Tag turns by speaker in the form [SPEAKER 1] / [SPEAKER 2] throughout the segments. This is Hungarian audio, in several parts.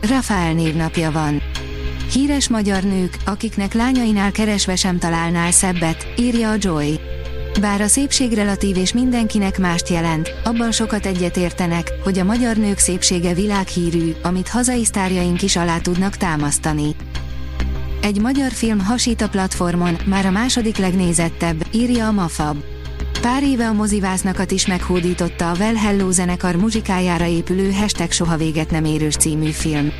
[SPEAKER 1] Rafael névnapja van. Híres magyar nők, akiknek lányainál keresve sem találnál szebbet, írja a Joy. Bár a szépség relatív és mindenkinek mást jelent, abban sokat egyetértenek, hogy a magyar nők szépsége világhírű, amit hazai sztárjaink is alá tudnak támasztani. Egy magyar film hasít a platformon, már a második legnézettebb, írja a Mafab. Pár éve a mozivásznakat is meghódította a Well Hello zenekar muzsikájára épülő hashtag soha véget nem érős című film.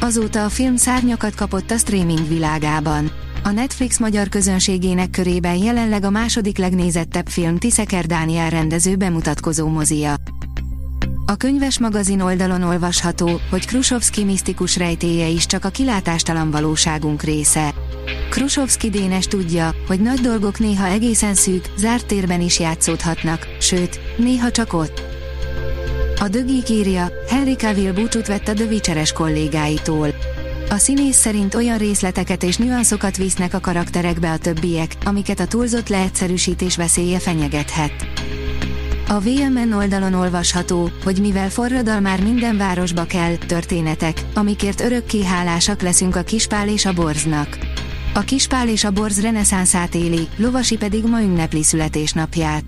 [SPEAKER 1] Azóta a film szárnyakat kapott a streaming világában. A Netflix magyar közönségének körében jelenleg a második legnézettebb film Tiszeker Dániel rendező bemutatkozó mozia. A könyves magazin oldalon olvasható, hogy Krusovski misztikus rejtéje is csak a kilátástalan valóságunk része. Krusovski Dénes tudja, hogy nagy dolgok néha egészen szűk, zárt térben is játszódhatnak, sőt, néha csak ott. A dögik írja, Henry Cavill búcsút vett a dövicseres kollégáitól. A színész szerint olyan részleteket és nüanszokat visznek a karakterekbe a többiek, amiket a túlzott leegyszerűsítés veszélye fenyegethet. A VMN oldalon olvasható, hogy mivel forradal már minden városba kell, történetek, amikért örökké hálásak leszünk a Kispál és a Borznak. A Kispál és a Borz reneszánszát éli, Lovasi pedig ma ünnepli születésnapját.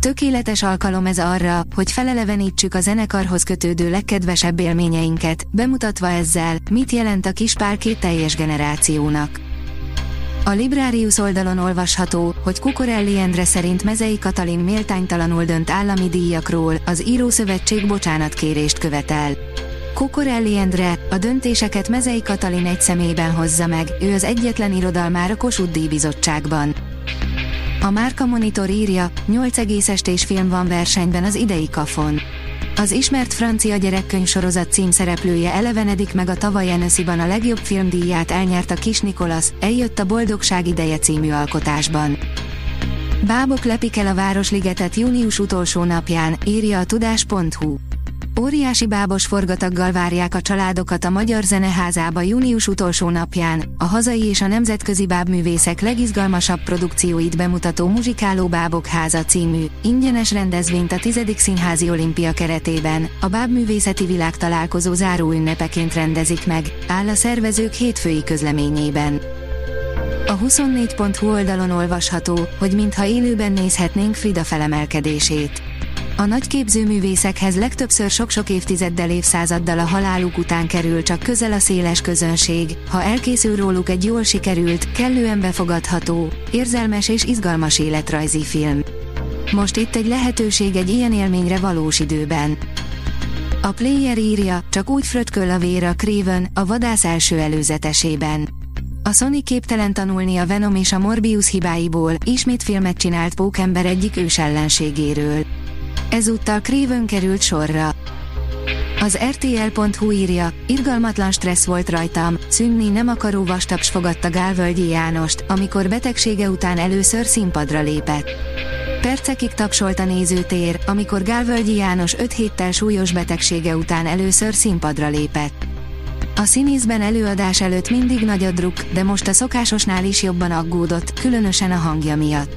[SPEAKER 1] Tökéletes alkalom ez arra, hogy felelevenítsük a zenekarhoz kötődő legkedvesebb élményeinket, bemutatva ezzel, mit jelent a Kispál két teljes generációnak. A Librarius oldalon olvasható, hogy Kukorelli Endre szerint Mezei Katalin méltánytalanul dönt állami díjakról, az Írószövetség bocsánatkérést követel. Kukorelli Endre, a döntéseket Mezei Katalin egy személyben hozza meg, ő az egyetlen irodalmár a Kossuth díjbizottságban. A Márka Monitor írja, 8 egész estés film van versenyben az idei kafon. Az ismert francia gyerekkönyv sorozat címszereplője elevenedik meg a tavaly Enesziban a legjobb filmdíját elnyert a Kis Nikolasz, eljött a Boldogság ideje című alkotásban. Bábok lepik el a Városligetet június utolsó napján, írja a tudás.hu. Óriási bábos forgataggal várják a családokat a Magyar Zeneházába június utolsó napján, a hazai és a nemzetközi bábművészek legizgalmasabb produkcióit bemutató Muzsikáló Bábok Háza című, ingyenes rendezvényt a 10. Színházi Olimpia keretében, a bábművészeti világ találkozó záró ünnepeként rendezik meg, áll a szervezők hétfői közleményében. A 24.hu oldalon olvasható, hogy mintha élőben nézhetnénk Frida felemelkedését. A nagy képzőművészekhez legtöbbször sok-sok évtizeddel évszázaddal a haláluk után kerül csak közel a széles közönség, ha elkészül róluk egy jól sikerült, kellően befogadható, érzelmes és izgalmas életrajzi film. Most itt egy lehetőség egy ilyen élményre valós időben. A player írja, csak úgy frötköl a vér a Craven, a vadász első előzetesében. A Sony képtelen tanulni a Venom és a Morbius hibáiból, ismét filmet csinált Pókember egyik ős ellenségéről. Ezúttal Craven került sorra. Az RTL.hu írja, irgalmatlan stressz volt rajtam, szűnni nem akaró vastaps fogadta Gálvölgyi Jánost, amikor betegsége után először színpadra lépett. Percekig tapsolt a nézőtér, amikor Gálvölgyi János 5 héttel súlyos betegsége után először színpadra lépett. A színészben előadás előtt mindig nagy a druk, de most a szokásosnál is jobban aggódott, különösen a hangja miatt.